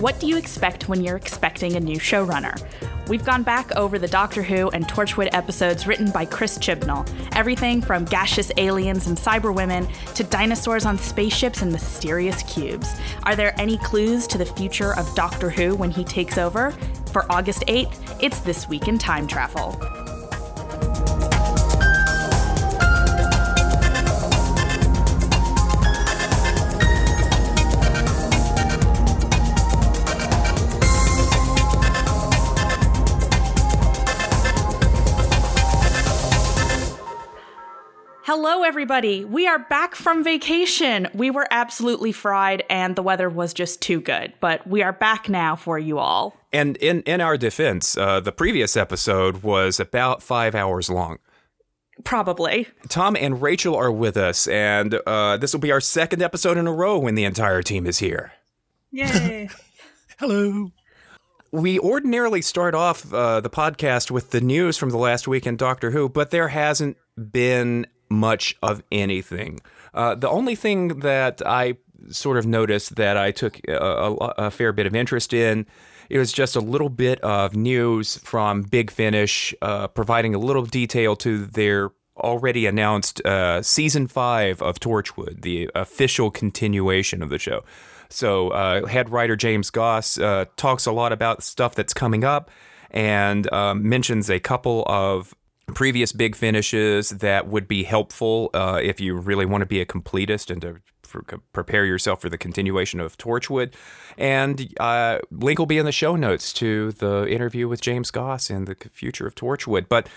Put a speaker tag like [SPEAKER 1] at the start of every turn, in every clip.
[SPEAKER 1] What do you expect when you're expecting a new showrunner? We've gone back over the Doctor Who and Torchwood episodes written by Chris Chibnall. Everything from gaseous aliens and cyberwomen to dinosaurs on spaceships and mysterious cubes. Are there any clues to the future of Doctor Who when he takes over? For August 8th, it's This Week in Time Travel. Hello, everybody. We are back from vacation. We were absolutely fried, and the weather was just too good, but we are back now for you all.
[SPEAKER 2] And in, in our defense, uh, the previous episode was about five hours long.
[SPEAKER 1] Probably.
[SPEAKER 2] Tom and Rachel are with us, and uh, this will be our second episode in a row when the entire team is here.
[SPEAKER 1] Yay.
[SPEAKER 3] Hello.
[SPEAKER 2] We ordinarily start off uh, the podcast with the news from the last week in Doctor Who, but there hasn't been much of anything. Uh, the only thing that I sort of noticed that I took a, a, a, fair bit of interest in. It was just a little bit of news from Big Finish, uh, providing a little detail to their already announced uh, season five of Torchwood, the official continuation of the show. So, uh, head writer James Goss uh, talks a lot about stuff that's coming up and um, mentions a couple of previous big finishes that would be helpful uh, if you really want to be a completist and to prepare yourself for the continuation of Torchwood. And uh, link will be in the show notes to the interview with James Goss and the future of Torchwood. But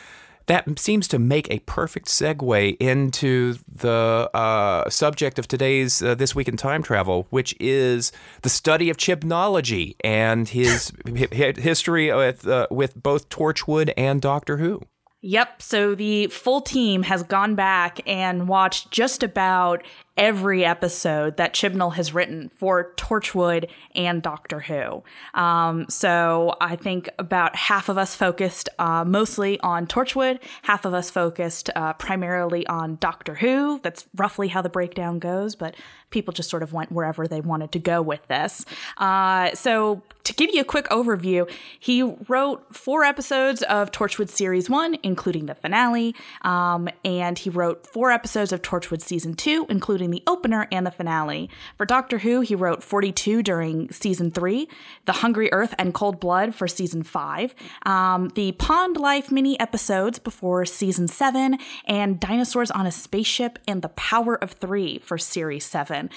[SPEAKER 2] that seems to make a perfect segue into the uh, subject of today's uh, This Week in Time Travel, which is the study of Chibnallogy and his history with, uh, with both Torchwood and Doctor Who.
[SPEAKER 1] Yep. So the full team has gone back and watched just about every episode that Chibnall has written for Torchwood and Doctor Who. Um, so I think about half of us focused uh, mostly on Torchwood, half of us focused uh, primarily on Doctor Who. That's roughly how the breakdown goes, but people just sort of went wherever they wanted to go with this. Uh, so to give you a quick overview, he wrote four episodes of Torchwood Series 1, including the finale, um, and he wrote four episodes of Torchwood Season 2, including including the opener and the finale. For Doctor Who, he wrote 42 during season three, The Hungry Earth and Cold Blood for season five, um, the Pond Life mini episodes before season seven, and Dinosaurs on a Spaceship and The Power of Three for series seven.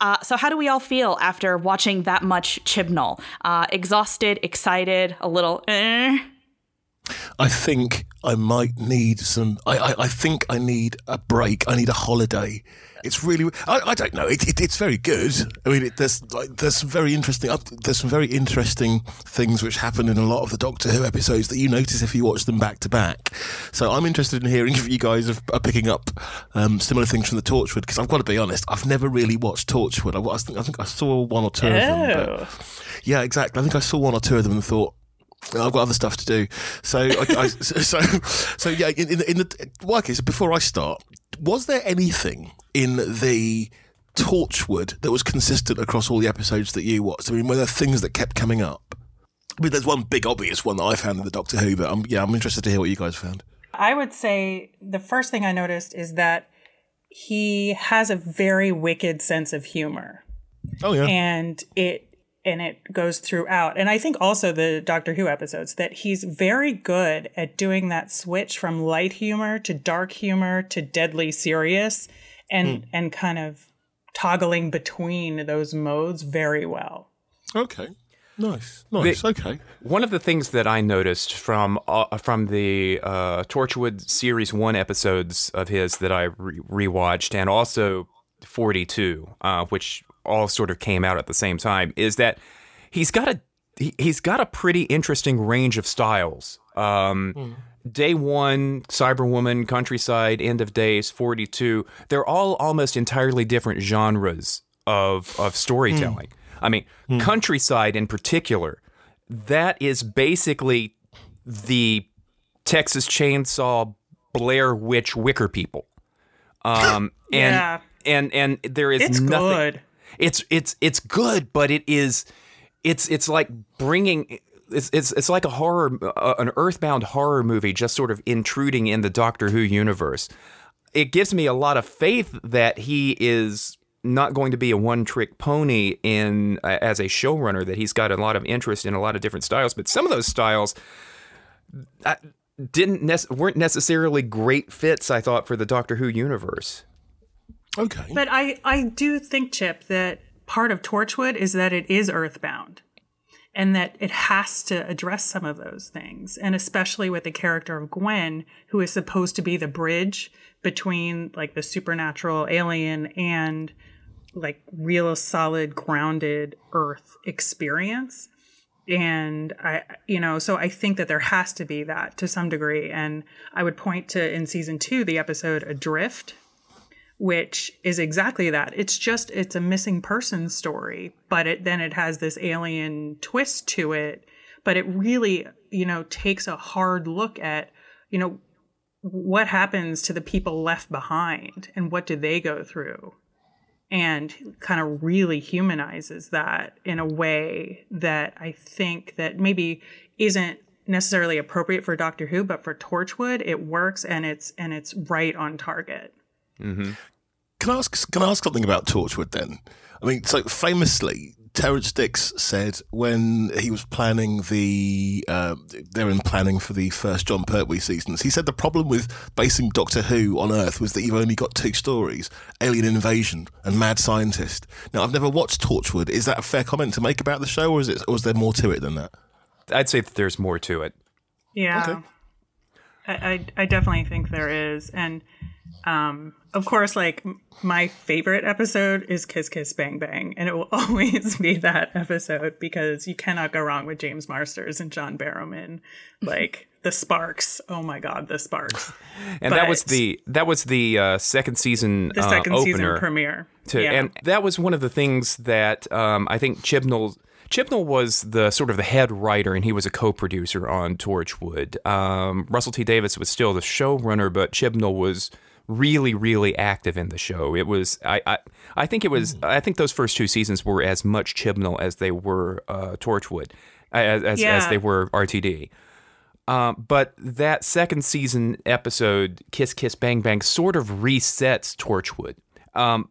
[SPEAKER 1] Uh, so, how do we all feel after watching that much Chibnall? Uh, exhausted, excited, a little eh?
[SPEAKER 3] I think I might need some. I, I, I, think I need a break. I need a holiday. It's really. I, I don't know. It, it, it's very good. I mean, it, there's like, there's some very interesting. There's some very interesting things which happen in a lot of the Doctor Who episodes that you notice if you watch them back to back. So I'm interested in hearing if you guys are, are picking up um, similar things from the Torchwood because I've got to be honest. I've never really watched Torchwood. I, I, think, I think I saw one or two oh. of them. But, yeah, exactly. I think I saw one or two of them and thought I've got other stuff to do. So, I, I, so, so yeah. In, in, in the okay. So before I start, was there anything in the Torchwood that was consistent across all the episodes that you watched? I mean, were there things that kept coming up? I mean, there's one big obvious one that I found in the Doctor Who, but I'm, yeah, I'm interested to hear what you guys found.
[SPEAKER 4] I would say the first thing I noticed is that he has a very wicked sense of humor.
[SPEAKER 3] Oh yeah,
[SPEAKER 4] and it and it goes throughout. And I think also the Doctor Who episodes that he's very good at doing that switch from light humor to dark humor to deadly serious and mm. and kind of toggling between those modes very well.
[SPEAKER 3] Okay. Nice, nice. The, okay.
[SPEAKER 2] One of the things that I noticed from uh, from the uh, Torchwood series one episodes of his that I re- rewatched, and also forty two, uh, which all sort of came out at the same time is that he's got a he, has got a pretty interesting range of styles. Um, mm. Day one, Cyberwoman, Countryside, End of Days, 42, they're all almost entirely different genres of, of storytelling. Mm. I mean, mm. Countryside in particular, that is basically the Texas Chainsaw Blair Witch Wicker People. Um, and, yeah. and, and there is
[SPEAKER 4] it's
[SPEAKER 2] nothing.
[SPEAKER 4] Good.
[SPEAKER 2] It's it's it's good, but it is it's it's like bringing it's it's it's like a horror uh, an earthbound horror movie just sort of intruding in the Doctor Who universe. It gives me a lot of faith that he is not going to be a one trick pony in uh, as a showrunner that he's got a lot of interest in a lot of different styles but some of those styles uh, didn't weren't necessarily great fits I thought for the Doctor Who universe.
[SPEAKER 3] Okay.
[SPEAKER 4] But I, I do think, Chip, that part of Torchwood is that it is earthbound and that it has to address some of those things. And especially with the character of Gwen, who is supposed to be the bridge between like the supernatural alien and like real solid grounded earth experience and i you know so i think that there has to be that to some degree and i would point to in season two the episode adrift which is exactly that. It's just it's a missing person story but it then it has this alien twist to it. But it really you know takes a hard look at you know what happens to the people left behind and what do they go through? And kind of really humanizes that in a way that I think that maybe isn't necessarily appropriate for Doctor Who, but for Torchwood, it works and it's and it's right on target. Mm-hmm.
[SPEAKER 3] Can I ask? Can I ask something about Torchwood then? I mean, so famously, Terrence Dicks said when he was planning the, uh, they're in planning for the first Jon Pertwee seasons. He said the problem with basing Doctor Who on Earth was that you've only got two stories: Alien Invasion and Mad Scientist. Now, I've never watched Torchwood. Is that a fair comment to make about the show, or is it, or is there more to it than that?
[SPEAKER 2] I'd say that there's more to it.
[SPEAKER 4] Yeah.
[SPEAKER 3] Okay.
[SPEAKER 4] I, I, I definitely think there is. And um, of course, like my favorite episode is Kiss Kiss Bang Bang. And it will always be that episode because you cannot go wrong with James Marsters and John Barrowman. Like the sparks. Oh my God, the sparks.
[SPEAKER 2] And that was the that was the uh, second season
[SPEAKER 4] The
[SPEAKER 2] uh,
[SPEAKER 4] second season premiere.
[SPEAKER 2] to,
[SPEAKER 4] yeah.
[SPEAKER 2] and that was one of the things that um, I think Chibnall Chibnall was the sort of the head writer, and he was a co-producer on Torchwood. Um, Russell T Davies was still the showrunner, but Chibnall was really, really active in the show. It was I I, I think it was I think those first two seasons were as much Chibnall as they were uh, Torchwood, as as, as they were RTD. Um, but that second season episode, Kiss Kiss Bang Bang, sort of resets Torchwood. Um,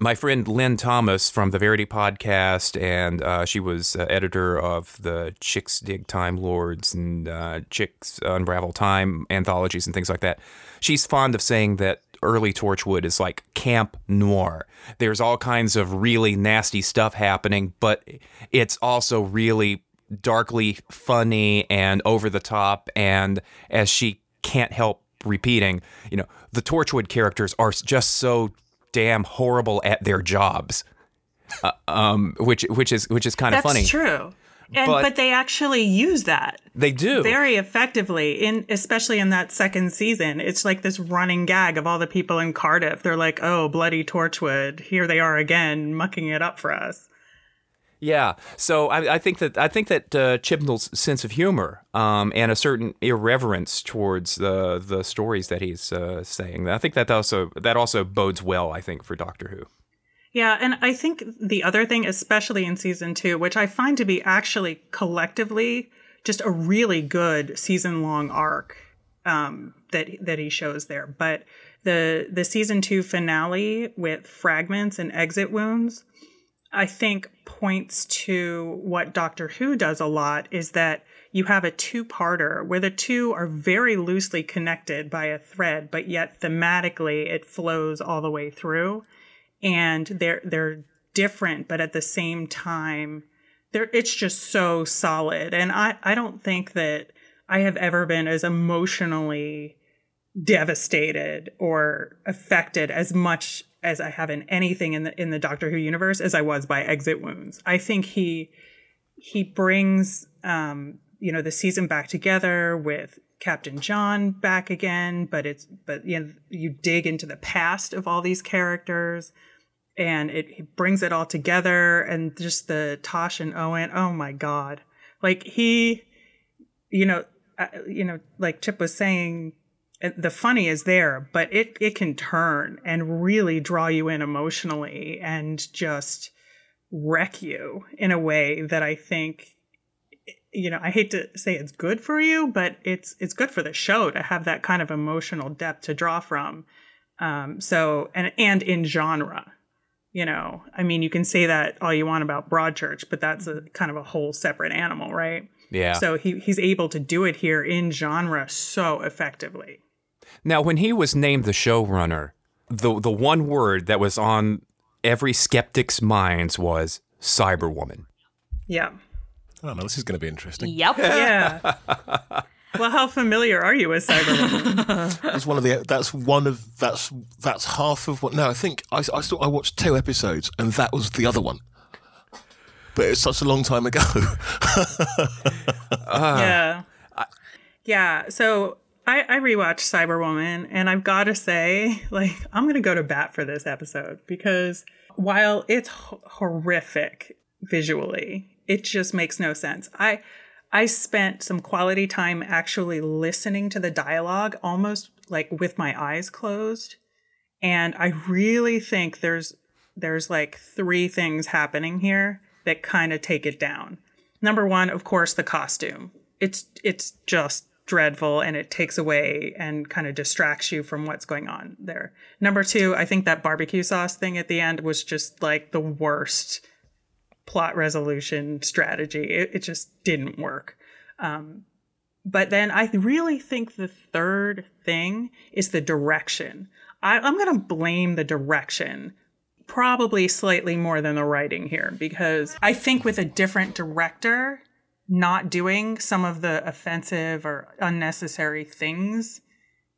[SPEAKER 2] my friend Lynne Thomas from the Verity podcast, and uh, she was uh, editor of the Chicks Dig Time Lords and uh, Chicks Unravel Time anthologies and things like that. She's fond of saying that early Torchwood is like camp noir. There's all kinds of really nasty stuff happening, but it's also really darkly funny and over the top. And as she can't help repeating, you know, the Torchwood characters are just so damn horrible at their jobs. Uh, um, which which is which is kind of
[SPEAKER 4] That's
[SPEAKER 2] funny.
[SPEAKER 4] true. And
[SPEAKER 2] But-
[SPEAKER 4] but, they actually use that
[SPEAKER 2] They do.
[SPEAKER 4] very effectively in especially in that second season. It's like this running gag of all the people in Cardiff. They're like, "Oh, bloody Torchwood! Here they are again, mucking it up for us."
[SPEAKER 2] Yeah, so I, I think that I think that uh, Chibnall's sense of humor um, and a certain irreverence towards the the stories that he's uh, saying, I think that also that also bodes well. I think for Doctor Who.
[SPEAKER 4] Yeah, and I think the other thing, especially in season two, which I find to be actually collectively just a really good season long arc um, that that he shows there. But the the season two finale with fragments and exit wounds, I think points to what Doctor Who does a lot is that you have a two parter where the two are very loosely connected by a thread, but yet thematically it flows all the way through. And they're they're different but at the same time they're it's just so solid. And i i don't think that i have ever been as emotionally devastated or affected as much as i have in anything in the in the doctor who universe as i was by exit wounds i think he he brings um you know the season back together with Captain John back again, but it's but you know you dig into the past of all these characters, and it, it brings it all together, and just the Tosh and Owen. Oh my God! Like he, you know, uh, you know, like Chip was saying, the funny is there, but it it can turn and really draw you in emotionally, and just wreck you in a way that I think you know, I hate to say it's good for you, but it's it's good for the show to have that kind of emotional depth to draw from. Um, so and and in genre, you know, I mean, you can say that all you want about Broadchurch, but that's a kind of a whole separate animal, right?
[SPEAKER 2] Yeah.
[SPEAKER 4] So he he's able to do it here in genre so effectively.
[SPEAKER 2] Now, when he was named the showrunner, the the one word that was on every skeptic's minds was Cyberwoman.
[SPEAKER 4] Yeah.
[SPEAKER 3] Oh no, this is going to be interesting.
[SPEAKER 1] Yep.
[SPEAKER 4] Yeah. well, how familiar are you with Cyberwoman?
[SPEAKER 3] That's one of the. That's one of. That's that's half of what. No, I think I I thought I watched two episodes, and that was the other one. But it's such a long time ago.
[SPEAKER 4] yeah. Uh, yeah. So I, I rewatched Cyberwoman, and I've got to say, like, I'm going to go to bat for this episode because while it's horrific visually, it just makes no sense. I I spent some quality time actually listening to the dialogue almost like with my eyes closed. And I really think there's there's like three things happening here that kind of take it down. Number one, of course, the costume. It's it's just dreadful and it takes away and kind of distracts you from what's going on there. Number two, I think that barbecue sauce thing at the end was just like the worst plot resolution strategy. It, it just didn't work. Um, but then I really think the third thing is the direction. I, I'm going to blame the direction probably slightly more than the writing here because I think with a different director not doing some of the offensive or unnecessary things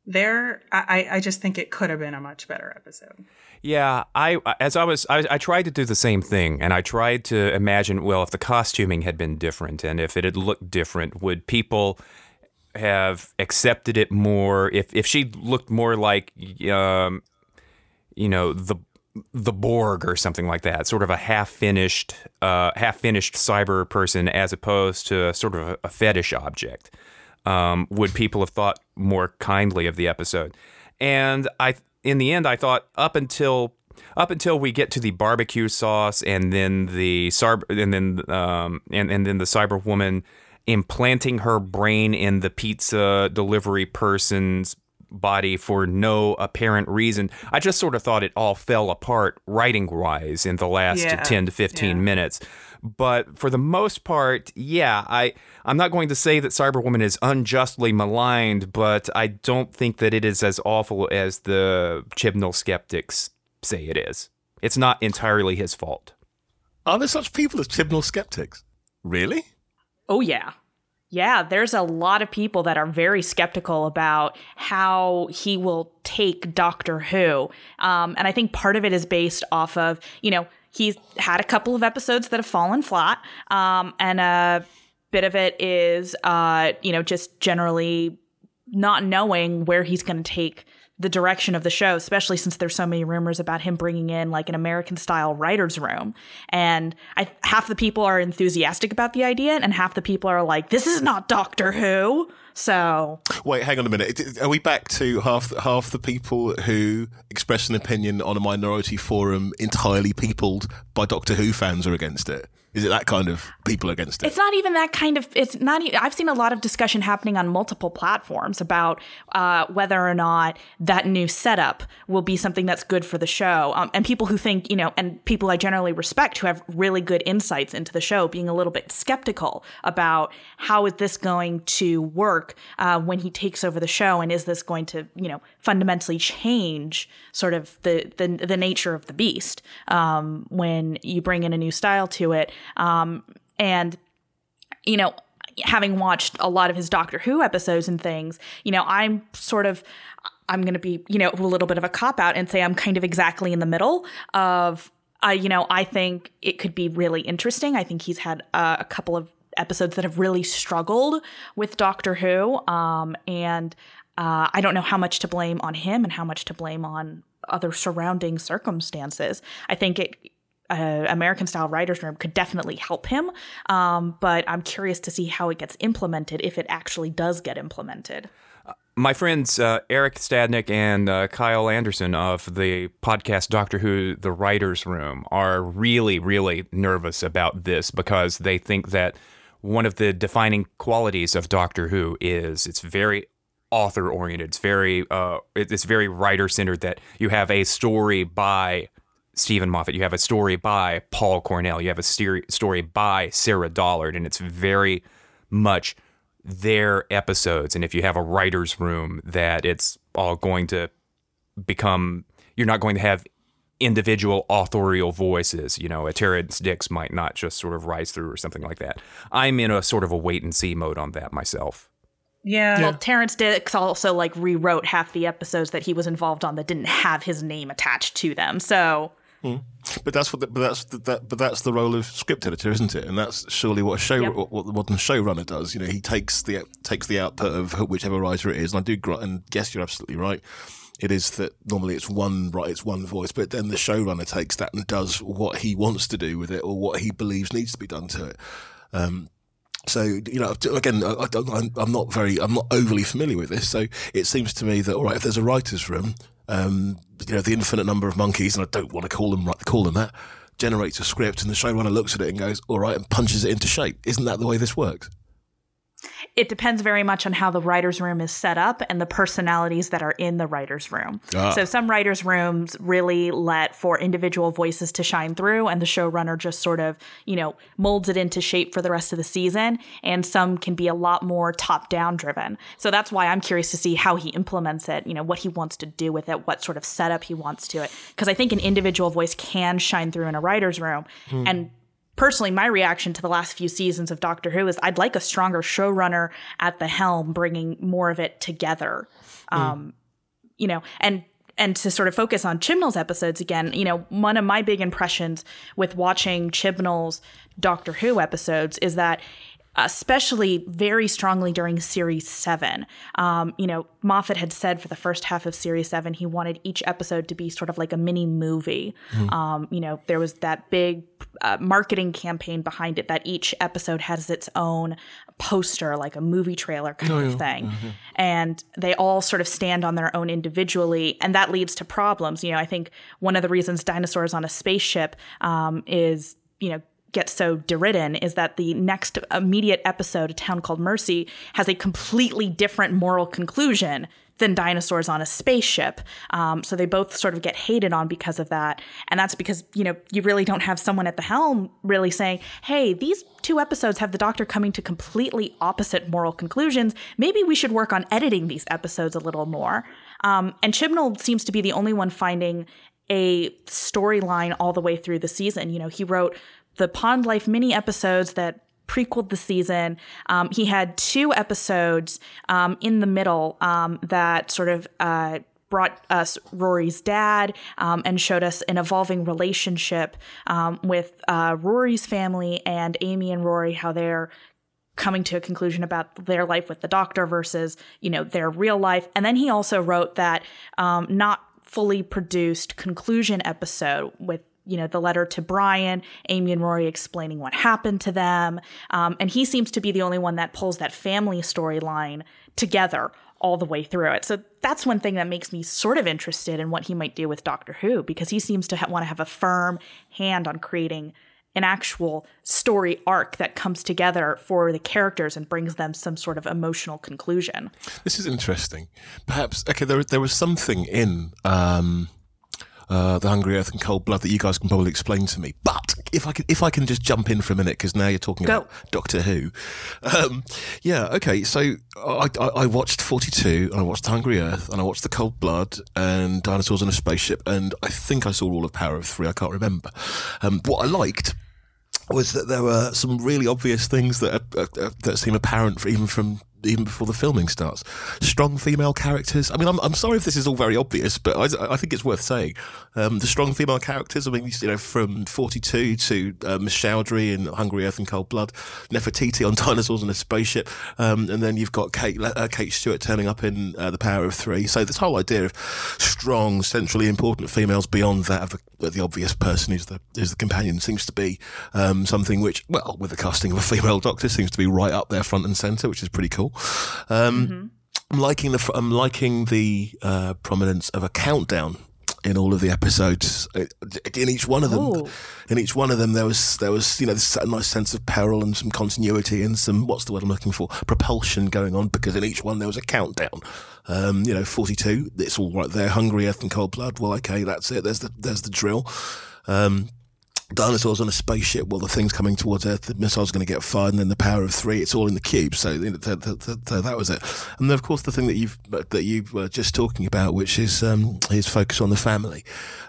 [SPEAKER 4] there, I, I just think it could have been a much better episode.
[SPEAKER 2] Yeah, I as I was I, I tried to do the same thing, and I tried to imagine well if the costuming had been different and if it had looked different, would people have accepted it more if if she looked more like um, you know the the Borg or something like that, sort of a half finished uh, half finished cyber person as opposed to sort of a, a fetish object. Um, would people have thought more kindly of the episode? And I in the end, I thought up until up until we get to the barbecue sauce and then the cyber and then um, and and then the cyber woman implanting her brain in the pizza delivery person's body for no apparent reason. I just sort of thought it all fell apart writing wise in the last
[SPEAKER 4] Yeah,
[SPEAKER 2] 10 to 15
[SPEAKER 4] yeah.
[SPEAKER 2] minutes. But for the most part, yeah, I I'm not going to say that Cyberwoman is unjustly maligned, but I don't think that it is as awful as the Chibnall skeptics say it is. It's not entirely his fault.
[SPEAKER 3] Are there such people as Chibnall skeptics? Really?
[SPEAKER 1] Oh, yeah. Yeah, there's a lot of people that are very skeptical about how he will take Doctor Who. Um, and I think part of it is based off of, you know, he's had a couple of episodes that have fallen flat. Um, and a bit of it is, uh, you know, just generally not knowing where he's going to take the direction of the show, especially since there's so many rumors about him bringing in like an American style writer's room. And I, half the people are enthusiastic about the idea, and half the people are like, this is not Doctor Who. So,
[SPEAKER 3] Wait, hang on a minute. Are we back to half half the people who express an opinion on a minority forum entirely peopled by Doctor Who fans are against it? Is it that kind of people against it?
[SPEAKER 1] it's not even that kind of it's not i've seen a lot of discussion happening on multiple platforms about uh, whether or not that new setup will be something that's good for the show um, and people who think you know and people i generally respect who have really good insights into the show being a little bit skeptical about how is this going to work uh, when he takes over the show and is this going to you know fundamentally change sort of the the, the nature of the beast um, when you bring in a new style to it um, and you know, having watched a lot of his Doctor Who episodes and things, you know, I'm sort of I'm going to be, you know, a little bit of a cop out and say I'm kind of exactly in the middle of I you know, I think it could be really interesting. I think he's had uh, a couple of episodes that have really struggled with Doctor Who um and uh, I don't know how much to blame on him and how much to blame on other surrounding circumstances. I think it uh, American style writers room could definitely help him. Um, but I'm curious to see how it gets implemented if it actually does get implemented.
[SPEAKER 2] my friends uh, Eric Stadnick and uh, Kyle Anderson of the podcast Doctor Who The Writers Room are really, really nervous about this because they think that one of the defining qualities of Doctor Who is it's very author oriented. It's very uh, it's very writer centered. That you have a story by Steven Moffat, you have a story by Paul Cornell, you have a story by Sarah Dollard, and it's very much their episodes. And if you have a writer's room, that it's all going to become, you're not going to have individual authorial voices. You know, a Terrence Dicks might not just sort of rise through or something like that. I'm in a sort of a wait and see mode on that myself.
[SPEAKER 4] Yeah.
[SPEAKER 1] Well, Terrence Dicks also like rewrote half the episodes that he was involved on that didn't have his name attached to them. So
[SPEAKER 3] Mm. But that's what. The, but that's the, that. But that's the role of script editor, isn't it? And that's surely what a show yep. what, what the modern showrunner does. You know, he takes the takes the output of whichever writer it is. And I do. And guess you're absolutely right. It is that normally it's one right, it's one voice, but then the showrunner takes that and does what he wants to do with it or what he believes needs to be done to it. Um, so you know, again, I, am not very, I'm not overly familiar with this. So it seems to me that all right, if there's a writers' room, um, you know, the infinite number of monkeys, and I don't want to call them right call them that, generates a script, and the showrunner looks at it and goes, "All right," and punches it into shape. Isn't that the way this works?
[SPEAKER 1] It depends very much on how the writer's room is set up and the personalities that are in the writer's room. Ah. So some writers' rooms really let for individual voices to shine through and the showrunner just sort of, you know, molds it into shape for the rest of the season. And some can be a lot more top down driven. So that's why I'm curious to see how he implements it, you know, what he wants to do with it, what sort of setup he wants to it. Because I think an individual voice can shine through in a writer's room. Hmm. And personally, my reaction to the last few seasons of Doctor Who is I'd like a stronger showrunner at the helm, bringing more of it together. Mm. Um, you know, and and to sort of focus on Chibnall's episodes again, you know, one of my big impressions with watching Chibnall's Doctor Who episodes is that especially very strongly during series seven. Um, you know, Moffat had said for the first half of series seven, he wanted each episode to be sort of like a mini movie. Mm. Um, you know, there was that big uh, marketing campaign behind it that each episode has its own poster, like a movie trailer kind oh, of thing. Mm-hmm. And they all sort of stand on their own individually. And that leads to problems. You know, I think one of the reasons Dinosaurs on a Spaceship um, is, you know, gets so deridden is that the next immediate episode, A Town Called Mercy, has a completely different moral conclusion than dinosaurs on a spaceship. Um, so they both sort of get hated on because of that. And that's because, you know, you really don't have someone at the helm really saying, hey, these two episodes have the doctor coming to completely opposite moral conclusions. Maybe we should work on editing these episodes a little more. Um, and Chibnall seems to be the only one finding a storyline all the way through the season. You know, he wrote the Pond Life mini episodes that prequeled the season. Um, he had two episodes um, in the middle um, that sort of uh, brought us Rory's dad um, and showed us an evolving relationship um, with uh, Rory's family and Amy and Rory, how they're coming to a conclusion about their life with the doctor versus you know their real life and then he also wrote that um, not fully produced conclusion episode with you know, the letter to Brian, Amy and Rory explaining what happened to them. Um, and he seems to be the only one that pulls that family storyline together all the way through it. So that's one thing that makes me sort of interested in what he might do with Doctor Who, because he seems to ha- want to have a firm hand on creating an actual story arc that comes together for the characters and brings them some sort of emotional conclusion.
[SPEAKER 3] This is interesting. Perhaps, okay, there, there was something in. Um uh, the Hungry Earth and Cold Blood that you guys can probably explain to me. But if I can, if I can just jump in for a minute, because now you're talking Go. about Doctor Who. Um, yeah, okay. So I, I, I, watched 42, and I watched the Hungry Earth, and I watched the Cold Blood, and Dinosaurs on a Spaceship, and I think I saw all of Power of Three. I can't remember. Um, what I liked was that there were some really obvious things that uh, uh, that seem apparent for, even from even before the filming starts. Strong female characters. I mean, I'm, I'm sorry if this is all very obvious, but I, I think it's worth saying. Um, the strong female characters. I mean, you know, from 42 to uh, Miss Chaudhry in Hungry Earth and Cold Blood, Nefertiti on Dinosaurs and a Spaceship, um, and then you've got Kate uh, Kate Stewart turning up in uh, The Power of Three. So this whole idea of strong, centrally important females beyond that of the, the obvious person who's the is the companion seems to be um, something which, well, with the casting of a female Doctor, seems to be right up there front and centre, which is pretty cool. Um, mm-hmm. I'm liking the I'm liking the uh, prominence of a countdown in all of the episodes. In each one of them, Ooh. in each one of them, there was there was you know this a nice sense of peril and some continuity and some what's the word I'm looking for propulsion going on because in each one there was a countdown. Um, you know, 42. It's all right there. Hungry Earth and Cold Blood. Well, okay, that's it. There's the there's the drill. Um, dinosaurs on a spaceship. Well, the thing's coming towards Earth. The missile's going to get fired, and then the power of three. It's all in the cube. So that was it. And then, of course, the thing that you've that you were just talking about, which is um, his focus on the family,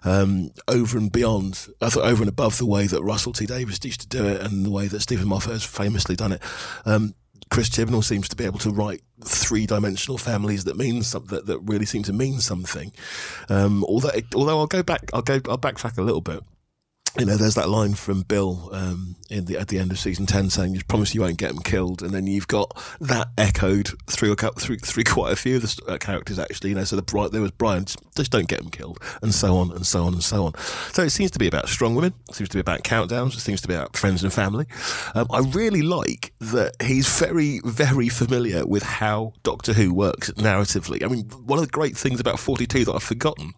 [SPEAKER 3] um, over and beyond, over and above the way that Russell T Davies used to do it, and the way that Steven Moffat has famously done it. Um, Chris Chibnall seems to be able to write three-dimensional families that mean something that, that really seem to mean something. Um, although, although I'll go back, I'll go, I'll backtrack a little bit you know, there's that line from Bill um, in the, at the end of season ten saying, "You promise you won't get them killed," and then you've got that echoed through, through, through quite a few of the uh, characters actually. You know, so the there was Brian, just don't get them killed, and so on and so on and so on. So it seems to be about strong women. It seems to be about countdowns. It seems to be about friends and family. Um, I really like that he's very, very familiar with how Doctor Who works narratively. I mean, one of the great things about Forty Two that I've forgotten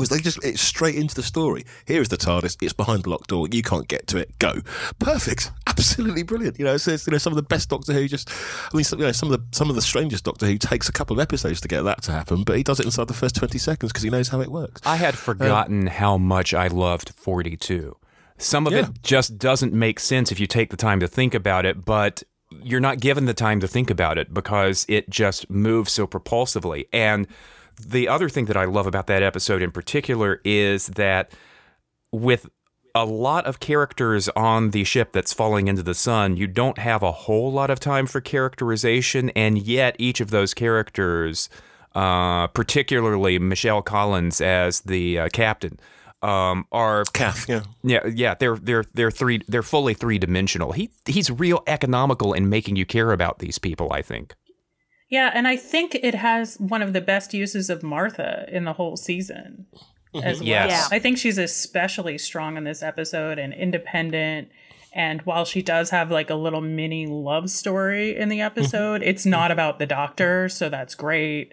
[SPEAKER 3] was they just it's straight into the story. Here is the TARDIS. It's behind the locked door. You can't get to it. Go. Perfect. Absolutely brilliant. You know, it's, it's you know some of the best Doctor Who. Just I mean, some, you know, some of the some of the strangest Doctor Who takes a couple of episodes to get that to happen, but he does it inside the first twenty seconds because he knows how it works.
[SPEAKER 2] I had forgotten um, how much I loved Forty Two. Some of yeah. it just doesn't make sense if you take the time to think about it, but you're not given the time to think about it because it just moves so propulsively and the other thing that I love about that episode in particular is that with a lot of characters on the ship that's falling into the sun, you don't have a whole lot of time for characterization, and yet each of those characters, uh, particularly Michelle Collins as the uh, captain, um, are
[SPEAKER 3] Kath, yeah,
[SPEAKER 2] yeah, yeah. They're they're they're three. They're fully three dimensional. He he's real economical in making you care about these people. I think.
[SPEAKER 4] Yeah, and I think it has one of the best uses of Martha in the whole season
[SPEAKER 2] mm-hmm. as well. Yes. Yeah.
[SPEAKER 4] I think she's especially strong in this episode and independent. And while she does have like a little mini love story in the mm-hmm. episode, mm-hmm. it's not about the doctor, so that's great.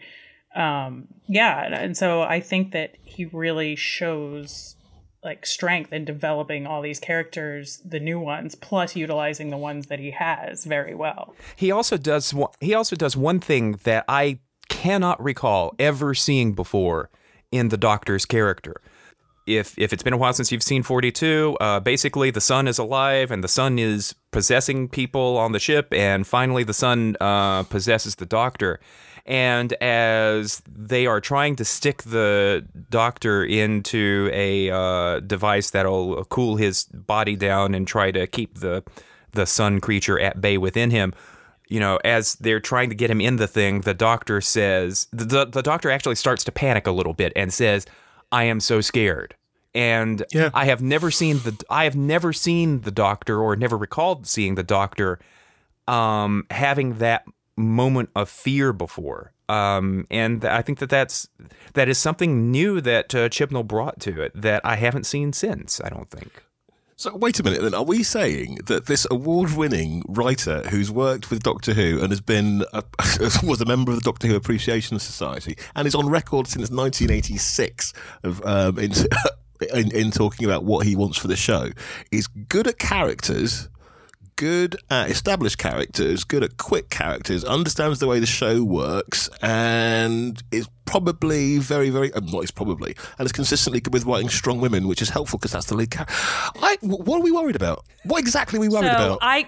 [SPEAKER 4] Um, yeah, and so I think that he really shows like strength in developing all these characters, the new ones, plus utilizing the ones that he has very well.
[SPEAKER 2] He also does one, he also does one thing that I cannot recall ever seeing before in the Doctor's character. If if it's been a while since you've seen 42, uh, basically the sun is alive and the sun is possessing people on the ship, and finally the sun uh, possesses the Doctor. And as they are trying to stick the doctor into a uh, device that'll cool his body down and try to keep the the sun creature at bay within him, you know, as they're trying to get him in the thing, the doctor says the, the, the doctor actually starts to panic a little bit and says, "I am so scared." And yeah. I have never seen the I have never seen the doctor or never recalled seeing the doctor um, having that moment of fear before. Um, and I think that that's that is something new that uh, Chibnall brought to it that I haven't seen since. I don't think.
[SPEAKER 3] So wait a minute. Then are we saying that this award-winning writer who's worked with Doctor Who and has been a, was a member of the Doctor Who Appreciation Society and is on record since 1986 of um, in, in, in talking about what he wants for the show is good at characters? Good at established characters, good at quick characters, understands the way the show works, and is probably very, very, uh, not is probably, and is consistently good with writing strong women, which is helpful because that's the lead character. what are we worried about? What exactly are we worried
[SPEAKER 1] so
[SPEAKER 3] about?
[SPEAKER 1] I.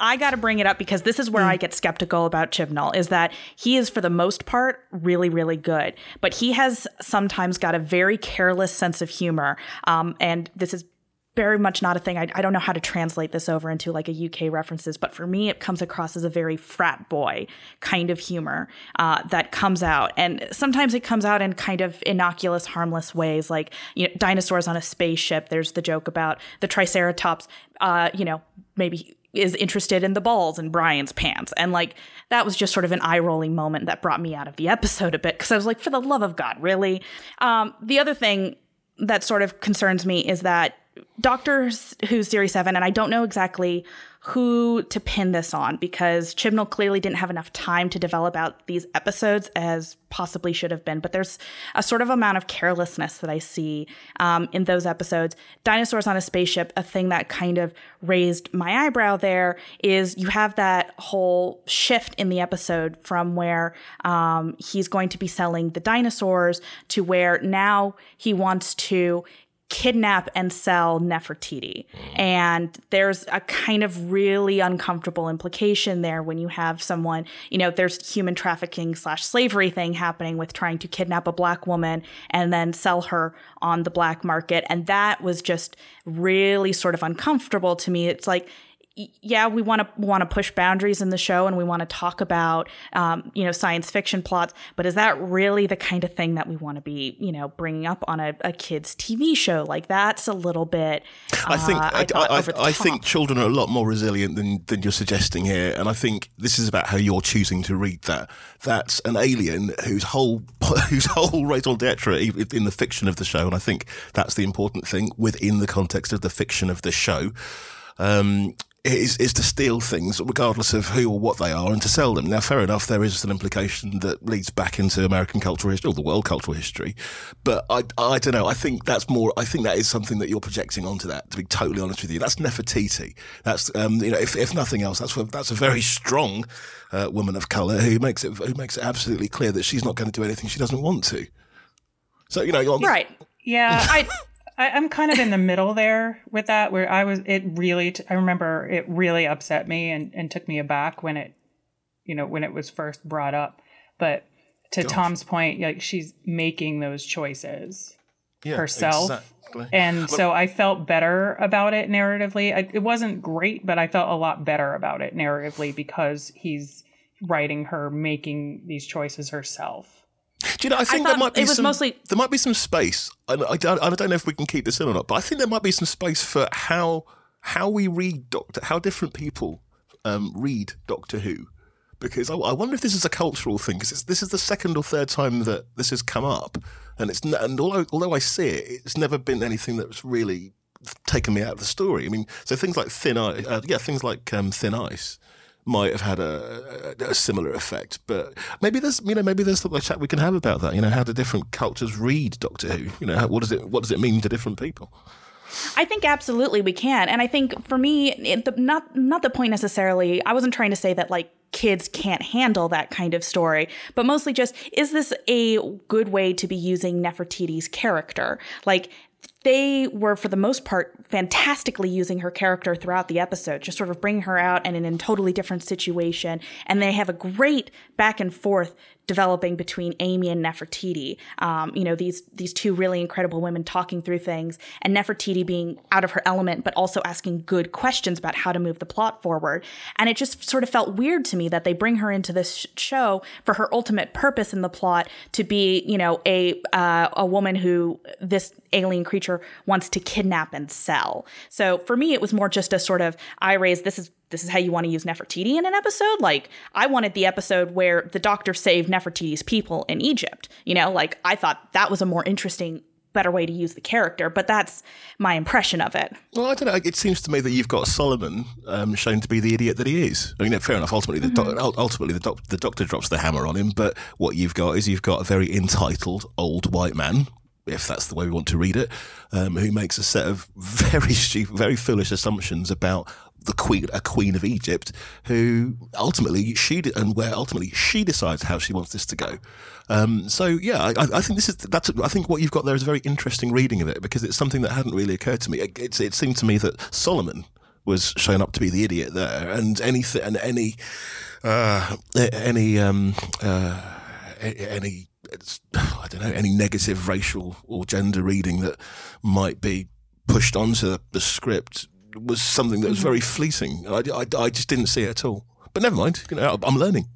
[SPEAKER 1] I got to bring it up because this is where mm. I get skeptical about Chibnall is that he is for the most part really really good, but he has sometimes got a very careless sense of humor. Um, and this is very much not a thing. I, I, don't know how to translate this over into like a UK references, but for me, it comes across as a very frat boy kind of humor uh, that comes out. And sometimes it comes out in kind of innocuous, harmless ways, like you know, dinosaurs on a spaceship. There's the joke about the Triceratops, uh, you know, maybe is interested in the balls in Brian's pants. And like that was just sort of an eye rolling moment that brought me out of the episode a bit because I was like, for the love of God, really? Um, the other thing that sort of concerns me is that Doctor Who Series 7, and I don't know exactly who to pin this on because Chibnall clearly didn't have enough time to develop out these episodes as possibly should have been. But there's a sort of amount of carelessness that I see um, in those episodes. Dinosaurs on a spaceship, a thing that kind of raised my eyebrow there is you have that whole shift in the episode from where um, he's going to be selling the dinosaurs to where now he wants to kidnap and sell Nefertiti. Mm. And there's a kind of really uncomfortable implication there when you have someone, you know, there's human trafficking slash slavery thing happening with trying to kidnap a black woman and then sell her on the black market. And that was just really sort of uncomfortable to me. It's like, yeah, we want to want to push boundaries in the show, and we want to talk about um, you know science fiction plots. But is that really the kind of thing that we want to be you know bringing up on a, a kids TV show? Like that's a little bit.
[SPEAKER 3] I think
[SPEAKER 1] uh,
[SPEAKER 3] I,
[SPEAKER 1] I,
[SPEAKER 3] I, I think children are a lot more resilient than than you're suggesting here, and I think this is about how you're choosing to read that. That's an alien whose whole whose whole raison d'être in the fiction of the show, and I think that's the important thing within the context of the fiction of the show. Um, is, is to steal things, regardless of who or what they are, and to sell them. Now, fair enough, there is an implication that leads back into American cultural history or the world cultural history. But I, I don't know. I think that's more. I think that is something that you're projecting onto that. To be totally honest with you, that's Nefertiti. That's um, you know, if, if nothing else, that's that's a very strong uh, woman of color who makes it who makes it absolutely clear that she's not going to do anything she doesn't want to. So you know, you're
[SPEAKER 1] right?
[SPEAKER 4] Yeah, I I, am kind of in the middle there with that, where I was. It really, t- I remember it really upset me and, and took me aback when it, you know, when it was first brought up. But to Gosh. Tom's point, like she's making those choices yeah, herself. Exactly. And so I felt better about it narratively. I, it wasn't great, but I felt a lot better about it narratively because he's writing her making these choices herself.
[SPEAKER 3] Do you know? I think I there might be some. Mostly... There might be some space. I, I, don't, I don't know if we can keep this in or not, but I think there might be some space for how how we read Doctor, how different people um, read Doctor Who, because I, I, wonder if this is a cultural thing. Because this is the second or third time that this has come up, and it's and although although I see it, it's never been anything that's really taken me out of the story. I mean, so things like Thin Ice, uh, yeah, things like um, Thin Ice might have had a, a, a, similar effect. But maybe there's you know maybe there's a chat we can have about that. You know how do different cultures read Doctor Who? You know how, what does it what does it mean to different people?
[SPEAKER 1] I think absolutely we can, and I think for me, it, the, not not the point necessarily. I wasn't trying to say that like kids can't handle that kind of story, but mostly just is this a good way to be using Nefertiti's character? Like they were, for the most part, fantastically using her character throughout the episode, just sort of bringing her out and in a totally different situation. And they have a great back and forth developing between Amy and Nefertiti. Um, you know, these these two really incredible women talking through things, and Nefertiti being out of her element, but also asking good questions about how to move the plot forward. And it just sort of felt weird to me that they bring her into this show for her ultimate purpose in the plot to be, you know, a uh, a woman who this alien creature wants to kidnap and sell. So for me, it was more just a sort of I raise this is this is how you want to use Nefertiti in an episode. Like, I wanted the episode where the doctor saved Nefertiti's people in Egypt. You know, like, I thought that was a more interesting, better way to use the character, but that's my impression of it.
[SPEAKER 3] Well, I don't know. It seems to me that you've got Solomon um, shown to be the idiot that he is. I mean, fair enough. Ultimately, the, mm-hmm. ultimately the, doc- the doctor drops the hammer on him, but what you've got is you've got a very entitled old white man if that's the way we want to read it, um, who makes a set of very stupid, very foolish assumptions about the queen, a queen of Egypt, who ultimately she and where ultimately she decides how she wants this to go. Um, so yeah, I, I, think this is that's I think what you've got there is a very interesting reading of it because it's something that hadn't really occurred to me. It, it, it seemed to me that Solomon was shown up to be the idiot there, and anything and any uh, any um, uh, any I don't know any negative racial or gender reading that might be pushed onto the script was something that was very mm-hmm. fleeting. I, I, I just didn't see it at all. But never mind. You know, I'm learning.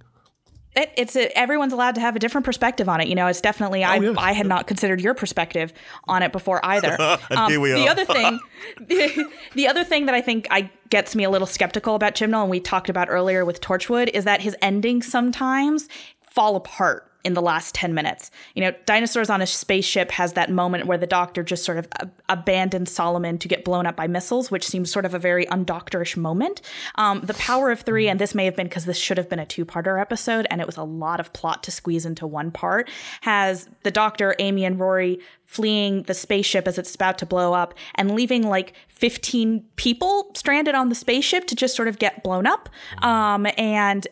[SPEAKER 1] It, it's a, everyone's allowed to have a different perspective on it. You know, it's definitely oh, I yes. I had not considered your perspective on it before either.
[SPEAKER 3] um, here we
[SPEAKER 1] are. The other thing, the, the, other thing that I think I gets me a little skeptical about Chibnall, and we talked about earlier with Torchwood, is that his endings sometimes fall apart in the last 10 minutes. You know, Dinosaurs on a Spaceship has that moment where the doctor just sort of ab- abandons Solomon to get blown up by missiles, which seems sort of a very undoctorish moment. Um, the Power of Three, and this may have been because this should have been a two parter episode and it was a lot of plot to squeeze into one part, has the doctor, Amy, and Rory fleeing the spaceship as it's about to blow up and leaving like 15 people stranded on the spaceship to just sort of get blown up. Um, and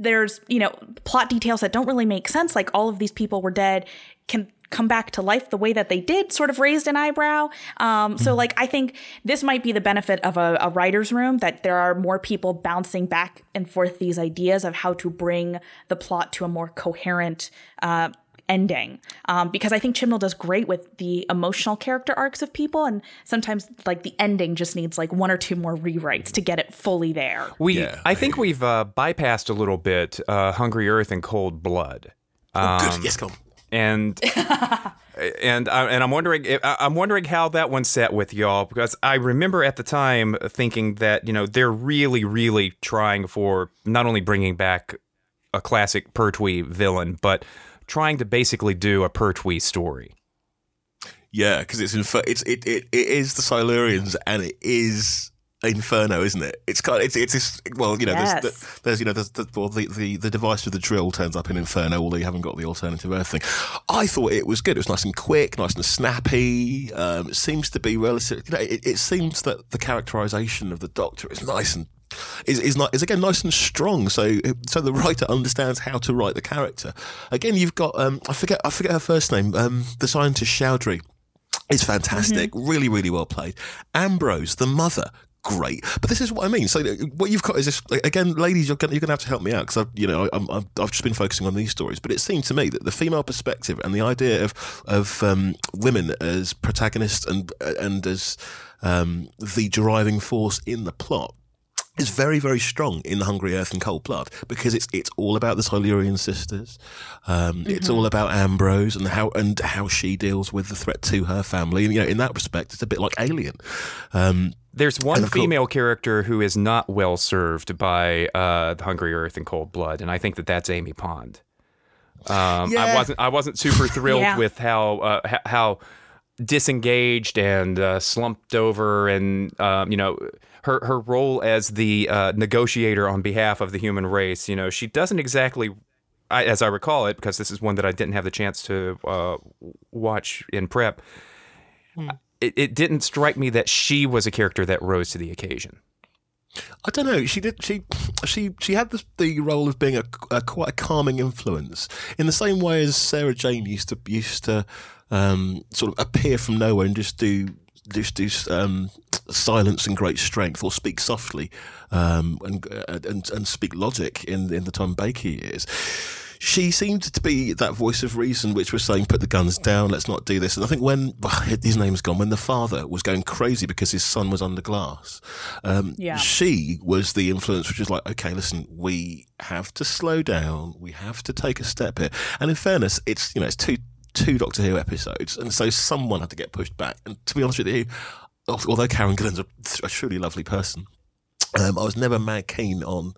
[SPEAKER 1] there's you know plot details that don't really make sense like all of these people were dead can come back to life the way that they did sort of raised an eyebrow. Um, so like i think this might be the benefit of a, a writer's room that there are more people bouncing back and forth these ideas of how to bring the plot to a more coherent uh, ending um, because I think Chibnall does great with the emotional character arcs of people, and sometimes like the ending just needs like one or two more rewrites to get it fully there.
[SPEAKER 2] We,
[SPEAKER 3] Yeah,
[SPEAKER 2] I think we've uh, bypassed a little bit uh, Hungry Earth and Cold Blood.
[SPEAKER 3] Oh, good. Yes, go
[SPEAKER 2] and and I, and I'm wondering if- I- I'm wondering how that one sat with y'all because I remember at the time thinking that you know they're really really trying for not only bringing back a classic Pertwee villain but trying to basically do a Pertwee story.
[SPEAKER 3] Yeah, because it's infer- it's it, it it is the Silurians and it is Inferno, isn't it? It's kind of, it's it's this, well, you know, there's,
[SPEAKER 1] Yes.
[SPEAKER 3] there's you know there's the, well, the, the the device with the drill turns up in Inferno, although you haven't got the alternative Earth thing. I thought it was good. It was nice and quick, nice and snappy. Um, it seems to be relative. You know, it, it seems that the characterization of the Doctor is nice and is is not is again nice and strong. So so the writer understands how to write the character. Again, you've got um, I forget I forget her first name. Um, the scientist Chaudhry is fantastic. Really, really well played. Ambrose, the mother. Great, but this is what I mean. So uh, what you've got is this again, ladies. You're going, you're to have to help me out because I've, you know, I'm, I've just been focusing on these stories. But it seemed to me that the female perspective and the idea of of um, women as protagonists and and as um, the driving force in the plot is very, very strong in the Hungry Earth and Cold Blood because it's it's all about the Silurian sisters. Um, It's all about Ambrose and how and how she deals with the threat to her family. And you know, in that respect, it's a bit like Alien. Um,
[SPEAKER 2] There's one
[SPEAKER 3] And of course-
[SPEAKER 2] female character who is not well served by uh, the Hungry Earth and Cold Blood, and I think that that's Amy Pond. Um, I wasn't I wasn't super thrilled
[SPEAKER 1] Yeah.
[SPEAKER 2] with how uh, how disengaged and uh, slumped over, and um, you know her her role as the uh, negotiator on behalf of the human race. You know, she doesn't exactly. I, as I recall it, because this is one that I didn't have the chance to uh, watch in prep, it, it didn't strike me that she was a character that rose to the occasion.
[SPEAKER 3] I don't know. She did. She she she had the, the role of being a, a quite a calming influence in the same way as Sarah Jane used to used to um, sort of appear from nowhere and just do just do um, silence and great strength, or speak softly um, and, uh, and and speak logic in in the Tom Baker years. She seemed to be that voice of reason, which was saying, "Put the guns down. Let's not do this." And I think when his name's gone, when the father was going crazy because his son was under glass, um,
[SPEAKER 1] Yeah.
[SPEAKER 3] she was the influence, which was like, "Okay, listen, we have to slow down. We have to take a step here." And in fairness, it's you know it's two two Doctor Who episodes, and so someone had to get pushed back. And to be honest with you, although Karen Gillan's a, a truly lovely person, um, I was never mad keen on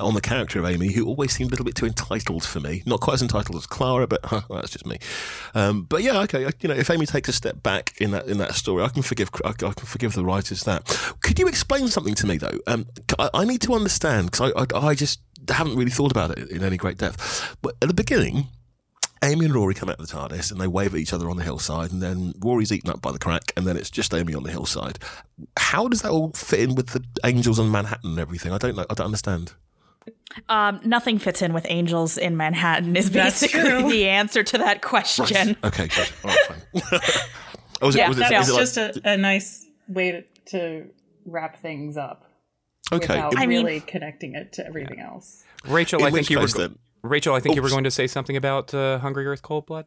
[SPEAKER 3] on the character of Amy, who always seemed a little bit too entitled for me. Not quite as entitled as Clara, but huh, well, that's just me. Um, but yeah, okay, you know, if Amy takes a step back in that in that story, I can forgive I, I can forgive the writers that. Could you explain something to me though? Um, I, I need to understand because I, I I just haven't really thought about it in any great depth. But at the beginning. Amy and Rory come out of the TARDIS and they wave at each other on the hillside, and then Rory's eaten up by the crack, and then it's just Amy on the hillside. How does that all fit in with the angels on Manhattan and everything? I don't know. I don't understand.
[SPEAKER 1] Um, nothing fits in with angels in Manhattan is basically the answer to that question.
[SPEAKER 3] Okay, good. All right, fine. oh, was it, was it,
[SPEAKER 1] that
[SPEAKER 3] is
[SPEAKER 4] It's
[SPEAKER 3] it like-
[SPEAKER 4] just a, a nice way to, to wrap things up
[SPEAKER 3] okay.
[SPEAKER 4] without
[SPEAKER 1] I mean-
[SPEAKER 4] really connecting it to everything else.
[SPEAKER 2] Rachel,
[SPEAKER 3] In
[SPEAKER 2] I think you were
[SPEAKER 3] case then-
[SPEAKER 2] Rachel, I think you were going to say something about uh, Hungry Earth, Cold Blood.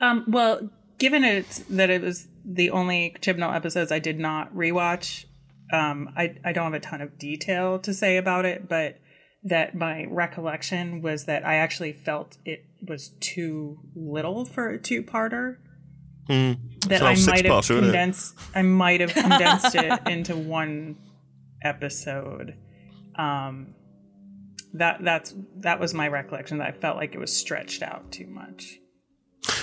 [SPEAKER 4] Um, well, given it that it was the only Chibnall episodes I did not rewatch, um, I, I don't have a ton of detail to say about it, but that my recollection was that I actually felt it was too little for a two-parter. That I might have
[SPEAKER 3] six-parter, isn't it?
[SPEAKER 4] condensed. I might have condensed it into one episode. Um, that that's that was my recollection. That I felt like it was stretched out too much.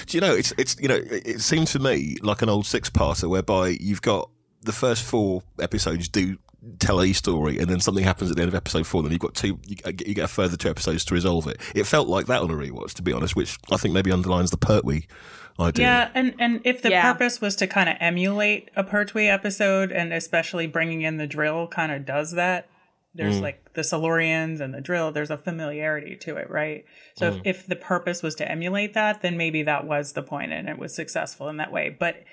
[SPEAKER 3] Do you know it's it's you know it, it seems to me like an old six parter whereby you've got the first four episodes do tell a story and then something happens at the end of episode four then you've got two you, uh, you get a further two episodes to resolve it it felt like that on a rewatch to be honest which i think maybe underlines the pertwee idea
[SPEAKER 4] Yeah, and and if the
[SPEAKER 1] Yeah.
[SPEAKER 4] purpose was to kind of emulate a Pertwee episode, and especially bringing in the drill, kind of does that. There's mm. like the Silurians and the drill. There's a familiarity to it, right? So if, mm. if the purpose was to emulate that, then maybe that was the point, and it was successful in that way. But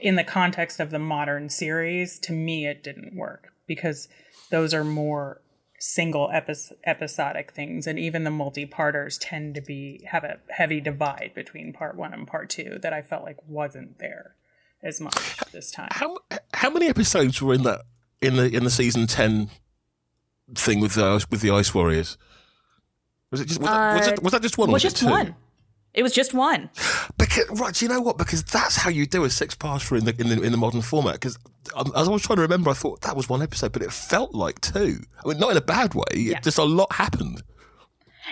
[SPEAKER 4] in the context of the modern series, to me, it didn't work because those are more single epi- episodic things and even the multi-parters tend to be have a heavy divide between part one and part two that i felt like wasn't there as much this time
[SPEAKER 3] how how many episodes were in that in the in the season 10 thing with the with the ice warriors was it just was, that, was, it, was that just one
[SPEAKER 1] Well,
[SPEAKER 3] was it
[SPEAKER 1] just one. It was just one.
[SPEAKER 3] Because right, do you know what? Because that's how you do a six parter in the in the in the modern format. Because as I was trying to remember, I thought that was one episode, but it felt like two. I mean, not in a bad way. It just a lot happened.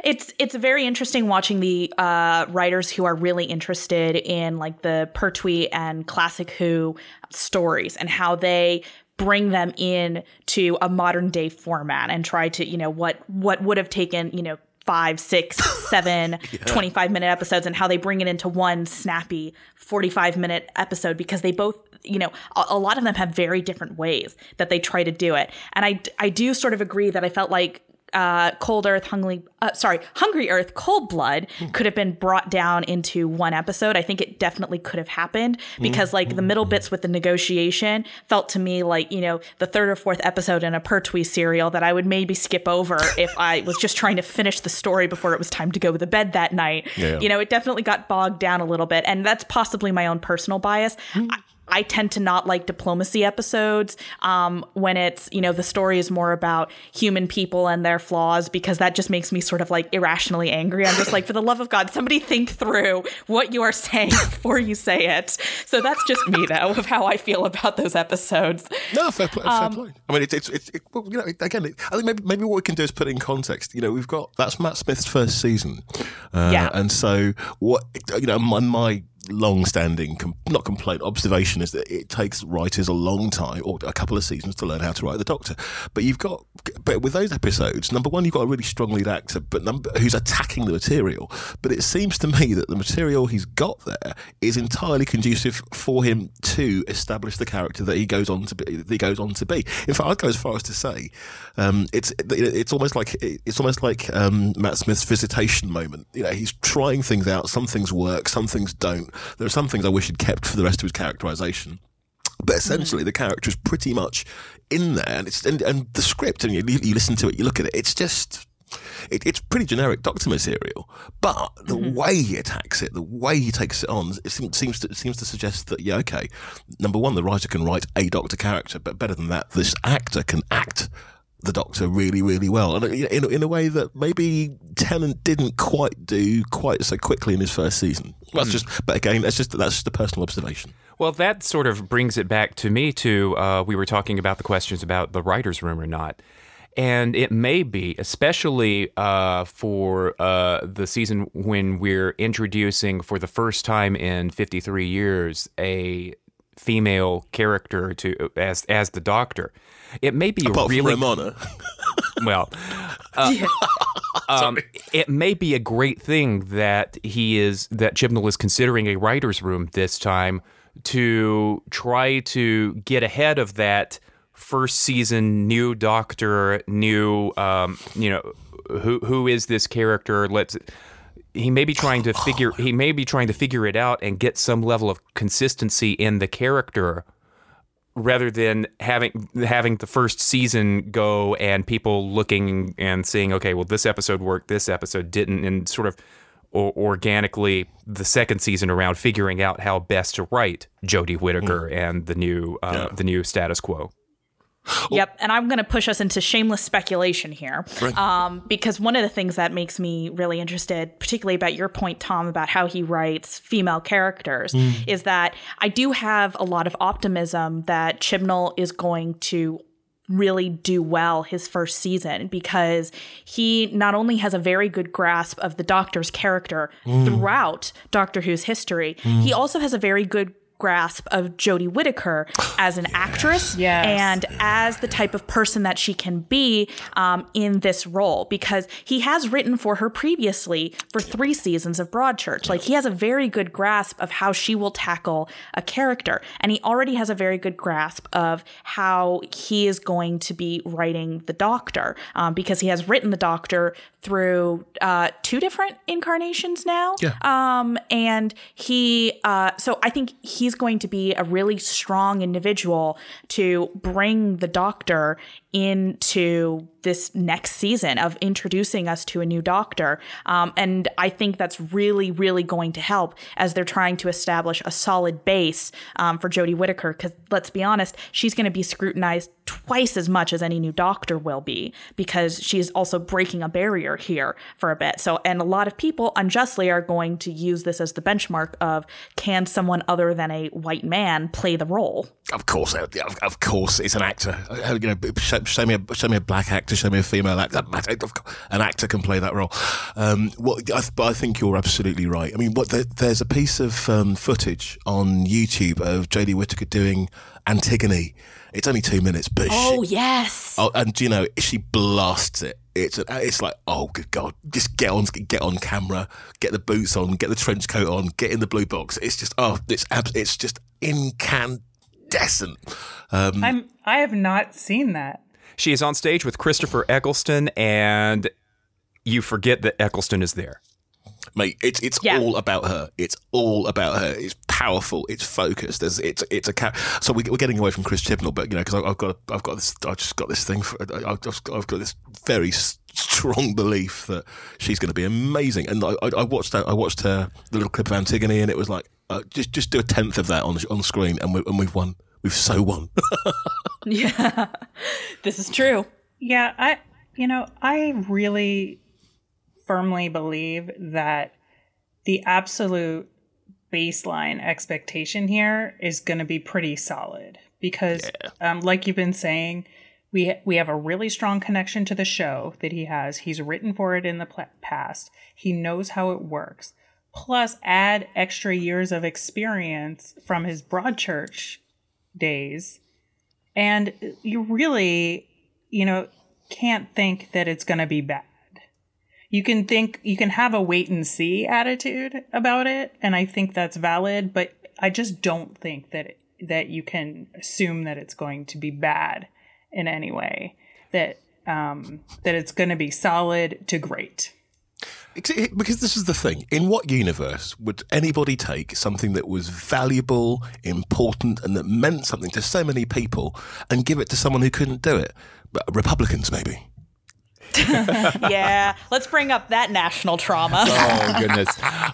[SPEAKER 1] It's it's very interesting watching the uh, writers who are really interested in like the Pertwee and Classic Who stories and how they bring them in to a modern day format and try to you know what what would have taken you know five six seven 25 minute episodes and how they bring it into one snappy 45 minute episode because they both you know a, a lot of them have very different ways that they try to do it. And i i do sort of agree that i felt like uh, Cold Earth, Hungry, uh, sorry, Hungry Earth, Cold Blood hmm. could have been brought down into one episode. I think it definitely could have happened hmm. because, like, the hmm. middle bits with the negotiation felt to me like, you know, the third or fourth episode in a Pertwee serial that I would maybe skip over if I was just trying to finish the story before it was time to go to bed that night.
[SPEAKER 3] Yeah.
[SPEAKER 1] You know, it definitely got bogged down a little bit. And that's possibly my own personal bias. I, I tend to not like diplomacy episodes um, when it's, you know, the story is more about human people and their flaws because that just makes me sort of like irrationally angry. I'm just like, for the love of God, somebody think through what you are saying before you say it. So that's just me, though, of how I feel about those episodes.
[SPEAKER 3] No, fair play. fair play. I mean, it's it's, it's it, well, you know, again, it, I think maybe maybe what we can do is put it in context. You know, we've got that's Matt Smith's first season, uh,
[SPEAKER 1] Yeah.
[SPEAKER 3] and so what you know, my, my long-standing, com- not complaint, observation is that it takes writers a long time or a couple of seasons to learn how to write the Doctor. But you've got, but with those episodes, number one, you've got a really strong lead actor, but number who's attacking the material. But it seems to me that the material he's got there is entirely conducive for him to establish the character that he goes on to be. That he goes on to be. In fact, I'd go as far as to say um, it's it's almost like it's almost like um, Matt Smith's visitation moment. You know, he's trying things out. Some things work, some things don't. There are some things I wish he'd kept for the rest of his characterization. But essentially, the character is pretty much in there, and it's and, and the script, and you, you listen to it, you look at it, it's just. It, it's pretty generic Doctor material, but the mm-hmm. way he attacks it, the way he takes it on, it seems, seems to seems to suggest that yeah, okay. Number one, the writer can write a Doctor character, but better than that, this actor can act the Doctor really, really well, and in, in a way that maybe Tennant didn't quite do quite so quickly in his first season. That's just, but again, that's just that's just a personal observation.
[SPEAKER 2] Well, that sort of brings it back to me to uh, we were talking about the questions about the writer's room or not. And it may be, especially uh, for uh, the season when we're introducing for the first time in 53 years a female character to as as the Doctor. It may be a
[SPEAKER 3] Apart
[SPEAKER 2] really
[SPEAKER 3] from Romana,
[SPEAKER 2] well, uh, um, it may be a great thing that he is that Chibnall is considering a writers' room this time to try to get ahead of that first season new Doctor, new um, you know who who is this character? Let's he may be trying to figure he may be trying to figure it out and get some level of consistency in the character rather than having having the first season go and people looking and seeing okay well this episode worked this episode didn't and sort of o- organically the second season around figuring out how best to write Jodie Whittaker and the new uh, the new status quo Oh.
[SPEAKER 1] Yep, and I'm going to push us into shameless speculation here, um, because one of the things that makes me really interested, particularly about your point, Tom, about how he writes female characters, mm. is that I do have a lot of optimism that Chibnall is going to really do well his first season because he not only has a very good grasp of the Doctor's character mm. throughout Doctor Who's history, he mm. also has a very good grasp of Jodie Whittaker as an actress
[SPEAKER 4] Yes.
[SPEAKER 1] and as the type of person that she can be um, in this role because he has written for her previously for three seasons of Broadchurch. Like he has a very good grasp of how she will tackle a character, and he already has a very good grasp of how he is going to be writing the Doctor um, because he has written the Doctor through uh, two different incarnations now.
[SPEAKER 3] Yeah.
[SPEAKER 1] Um, and he, uh, so I think he's going to be a really strong individual to bring the doctor into this next season of introducing us to a new doctor. Um, and I think that's really, really going to help as they're trying to establish a solid base um, for Jodie Whittaker. Because let's be honest, she's going to be scrutinized twice as much as any new doctor will be because she's also breaking a barrier here for a bit. So, and a lot of people unjustly are going to use this as the benchmark of can someone other than a white man play the role?
[SPEAKER 3] Of course, uh, of, course, it's an actor. Uh, You know, show, show me a show me a black actor, show me a female actor. An actor can play that role. Um, what, but I think you're absolutely right. I mean, what there, there's a piece of um, footage on YouTube of Jodie Whittaker doing Antigone. It's only two minutes, but
[SPEAKER 1] Oh,
[SPEAKER 3] she,
[SPEAKER 1] yes.
[SPEAKER 3] oh, and you know she blasts it. It's a, it's like oh good god, just get on get on camera, get the boots on, get the trench coat on, get in the blue box. It's just oh it's abs- it's just incandescent. Um,
[SPEAKER 4] I'm I have not seen that.
[SPEAKER 2] She is on stage with Christopher Eccleston, and you forget that Eccleston is there.
[SPEAKER 3] Mate. It's it's
[SPEAKER 1] Yeah.
[SPEAKER 3] all about her. It's all about her. It's powerful. It's focused. There's it's it's a cat. So we, we're getting away from Chris Chibnall, but you know, because I've got I've got this I just got this thing. For, I- I've just I've got this very strong belief that she's going to be amazing. And I, I, I watched that. I watched her the little clip of Antigone, and it was like uh, just just do a tenth of that on on screen, and we and we've won. We've so won.
[SPEAKER 1] Yeah. this is true.
[SPEAKER 4] Yeah, I you know, I really firmly believe that the absolute baseline expectation here is going to be pretty solid because um, like you've been saying we we have a really strong connection to the show that he has. He's written for it in the pl- past. He knows how it works. Plus add extra years of experience from his broadchurch days. And you really you know can't think that it's going to be bad you can think you can have a wait and see attitude about it and i think that's valid but i just don't think that that you can assume that it's going to be bad in any way that um that it's going to be solid to great
[SPEAKER 3] Ex- Because this is the thing. In what universe would anybody take something that was valuable, important, and that meant something to so many people and give it to someone who couldn't do it? But Republicans, maybe.
[SPEAKER 1] Yeah. Let's bring up that national trauma.
[SPEAKER 2] Oh goodness!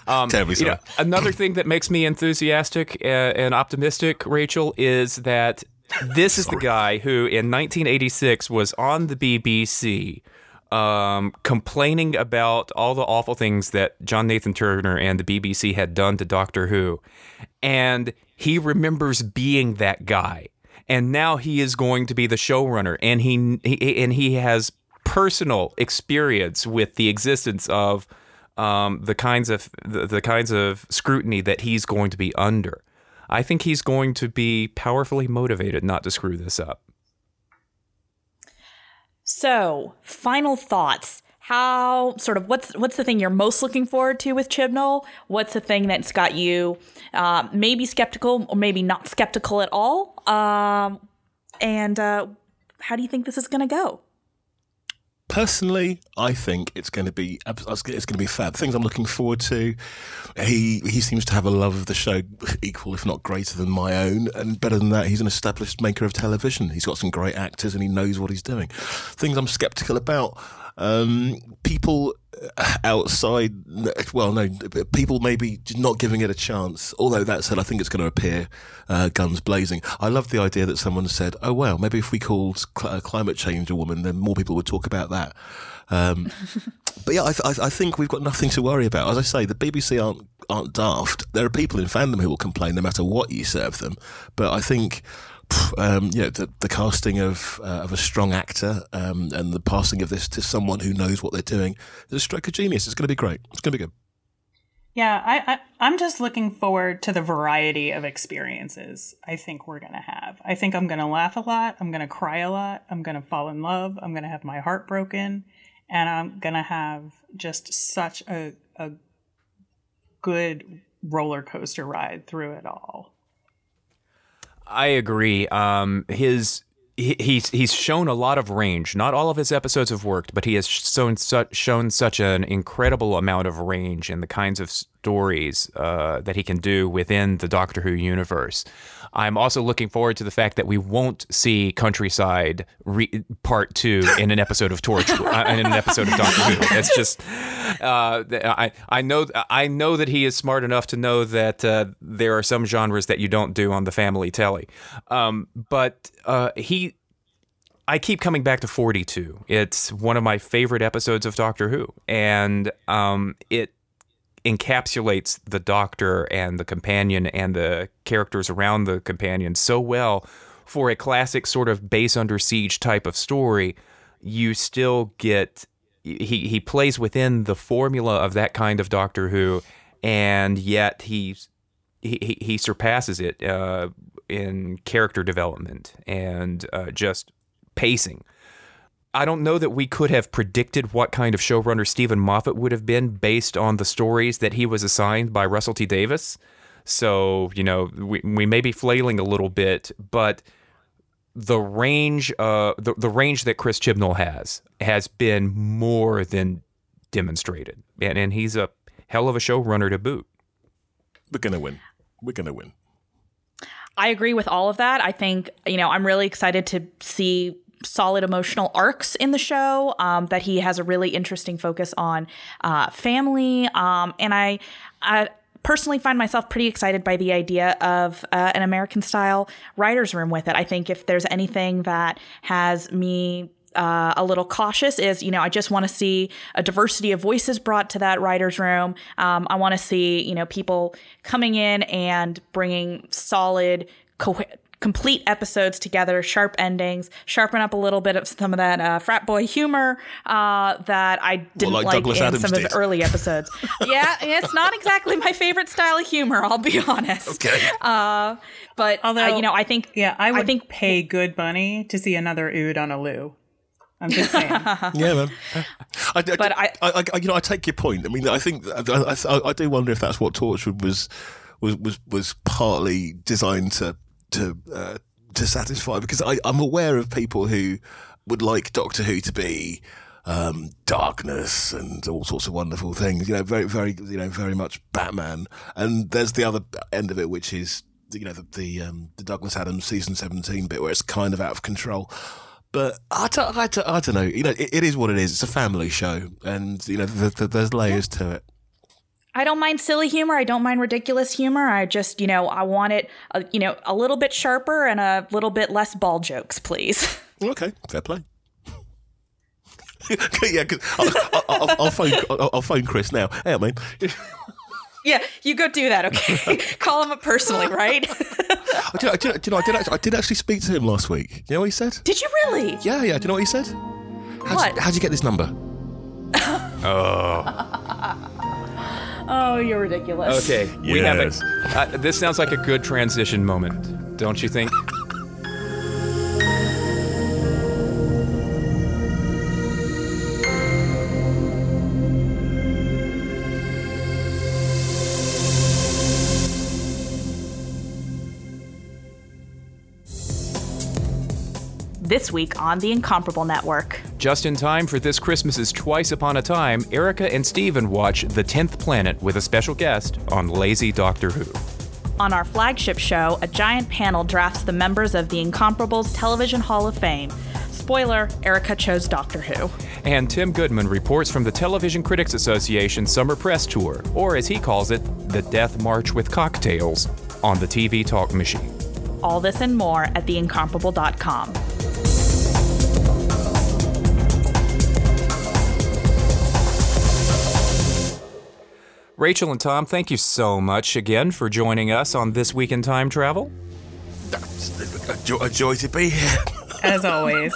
[SPEAKER 2] Um,
[SPEAKER 3] Terribly
[SPEAKER 2] you know, another thing that makes me enthusiastic uh, and optimistic, Rachel, is that this is the guy who, in 1986, was on the BBC. Um, complaining about all the awful things that John Nathan Turner and the BBC had done to Doctor Who. And he remembers being that guy. And now he is going to be the showrunner. And he, he and he has personal experience with the existence of um, the kinds of the, the kinds of scrutiny that he's going to be under. I think he's going to be powerfully motivated not to screw this up.
[SPEAKER 1] So, final thoughts. How sort of what's what's the thing you're most looking forward to with Chibnall? What's the thing that's got you uh, maybe skeptical or maybe not skeptical at all? Um, and uh, how do you think this is going to go?
[SPEAKER 3] Personally, I think it's going to be it's going to be fab. Things I'm looking forward to. He he seems to have a love of the show equal, if not greater, than my own. And better than that, he's an established maker of television. He's got some great actors, and he knows what he's doing. Things I'm skeptical about. Um, people outside, well, no, people maybe not giving it a chance. Although that said, I think it's going to appear uh, guns blazing. I love the idea that someone said, "Oh well, maybe if we called cl- uh, climate change a woman, then more people would talk about that." Um, but yeah, I, th- I, I think we've got nothing to worry about. As I say, the BBC aren't aren't daft. There are people in fandom who will complain no matter what you serve them. But I think um, yeah, the, the casting of uh, of a strong actor um, and the passing of this to someone who knows what they're doing is a stroke of genius. It's going to be great. It's going to be good.
[SPEAKER 4] Yeah, I, I I'm just looking forward to the variety of experiences I think we're gonna have. I think I'm gonna laugh a lot. I'm gonna cry a lot. I'm gonna fall in love. I'm gonna have my heart broken, and I'm gonna have just such a a good roller coaster ride through it all.
[SPEAKER 2] I agree. Um, his he, he's he's shown a lot of range. Not all of his episodes have worked, but he has shown such shown such an incredible amount of range in the kinds of stories uh, that he can do within the Doctor Who universe. I'm also looking forward to the fact that we won't see Countrycide re- Part Two in an episode of Torch uh, in an episode of Doctor Who. It's just uh, I I know I know that he is smart enough to know that uh, there are some genres that you don't do on the family telly, um, but uh, he. I keep coming back to 42. It's one of my favorite episodes of Doctor Who, and um, it encapsulates the doctor and the companion and the characters around the companion so well for a classic sort of base under siege type of story you still get he he plays within the formula of that kind of doctor who and yet he he, he surpasses it uh, in character development and uh, just pacing I don't know that we could have predicted what kind of showrunner Steven Moffat would have been based on the stories that he was assigned by Russell T Davies. So, you know, we, we may be flailing a little bit, but the range uh the, the range that Chris Chibnall has has been more than demonstrated. And and he's a hell of a showrunner to boot.
[SPEAKER 3] We're gonna win. We're gonna win.
[SPEAKER 1] I agree with all of that. I think, you know, I'm really excited to see solid emotional arcs in the show. Um, that he has a really interesting focus on uh, family, um, and I, I personally find myself pretty excited by the idea of uh, an American style writers' room with it. I think if there's anything that has me uh, a little cautious is, you know, I just want to see a diversity of voices brought to that writer's room. Um, I want to see, you know, people coming in and bringing solid, co- complete episodes together, sharp endings, sharpen up a little bit of some of that uh, frat boy humor uh, that I didn't well, like, like in Adams some did. of the early episodes. yeah, it's not exactly my favorite style of humor. I'll be honest.
[SPEAKER 3] Okay.
[SPEAKER 1] Uh, but uh, although you know, I think
[SPEAKER 4] yeah, I would I think pay good money to see another Ood on a loo. I'm just saying. yeah,
[SPEAKER 3] man. I, I, but I, I, I, you know, I take your point. I mean, I think I, I, I do wonder if that's what Torchwood was was was was partly designed to to uh, to satisfy because I, I'm aware of people who would like Doctor Who to be um, darkness and all sorts of wonderful things. You know, very, very, you know, very much Batman. And there's the other end of it, which is you know the the, um, the Douglas Adams season seventeen bit, where it's kind of out of control. But I don't, I don't, I don't know. You know, it, it is what it is. It's a family show, and you know, the, the, there's layers to it.
[SPEAKER 1] I don't mind silly humor. I don't mind ridiculous humor. I just, you know, I want it, uh, you know, a little bit sharper and a little bit less ball jokes, please.
[SPEAKER 3] Okay, fair play. yeah, I'll, I'll, I'll, I'll, phone. I'll, phone Chris now. Hey, I mean.
[SPEAKER 1] yeah, you go do that. Okay, call him up personally, right?
[SPEAKER 3] I did, I did, you know, I did, actually, I did actually speak to him last week. You know what he said?
[SPEAKER 1] Did you really?
[SPEAKER 3] Yeah, yeah. Do you know what he said? How'd
[SPEAKER 1] what?
[SPEAKER 3] You, how'd you get this number?
[SPEAKER 2] oh.
[SPEAKER 1] Oh, you're ridiculous.
[SPEAKER 2] Okay, we have a. Uh, this sounds like a good transition moment, don't you think?
[SPEAKER 1] this week on the Incomparable Network.
[SPEAKER 2] Just in time for this Christmas's Twice Upon a Time, Erica and Steven watch The Tenth Planet with a special guest on Lazy Doctor Who.
[SPEAKER 1] On our flagship show, a giant panel drafts the members of the Incomparables Television Hall of Fame. Spoiler, Erica chose Doctor Who.
[SPEAKER 2] And Tim Goodman reports from the Television Critics Association Summer Press Tour, or as he calls it, the Death March with Cocktails, on the TV Talk Machine.
[SPEAKER 1] All this and more at theincomparable.com.
[SPEAKER 2] Rachel and Tom, thank you so much again for joining us on This Week in Time Travel.
[SPEAKER 3] A, jo- a joy to be here.
[SPEAKER 4] As always.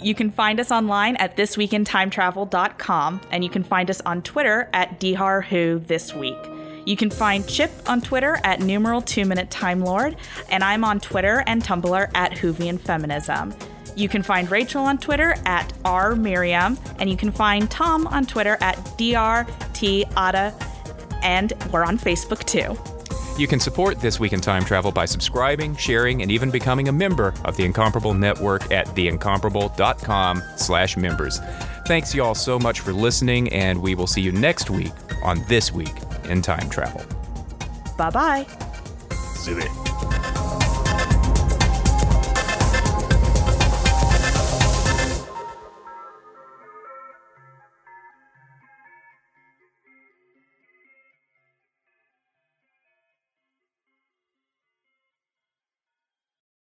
[SPEAKER 1] You can find us online at thisweekintimetravel.com, and you can find us on Twitter at DHarWho this week. You can find Chip on Twitter at numeral 2 minute Time Lord, and I'm on Twitter and Tumblr at Whovian Feminism. You can find Rachel on Twitter at R Miriam, and you can find Tom on Twitter at DRT Ada, and we're on Facebook too.
[SPEAKER 2] You can support This Week in Time Travel by subscribing, sharing, and even becoming a member of the Incomparable Network at theincomparable.com slash members. Thanks y'all so much for listening, and we will see you next week on This Week in Time Travel.
[SPEAKER 1] Bye bye.
[SPEAKER 3] See you there.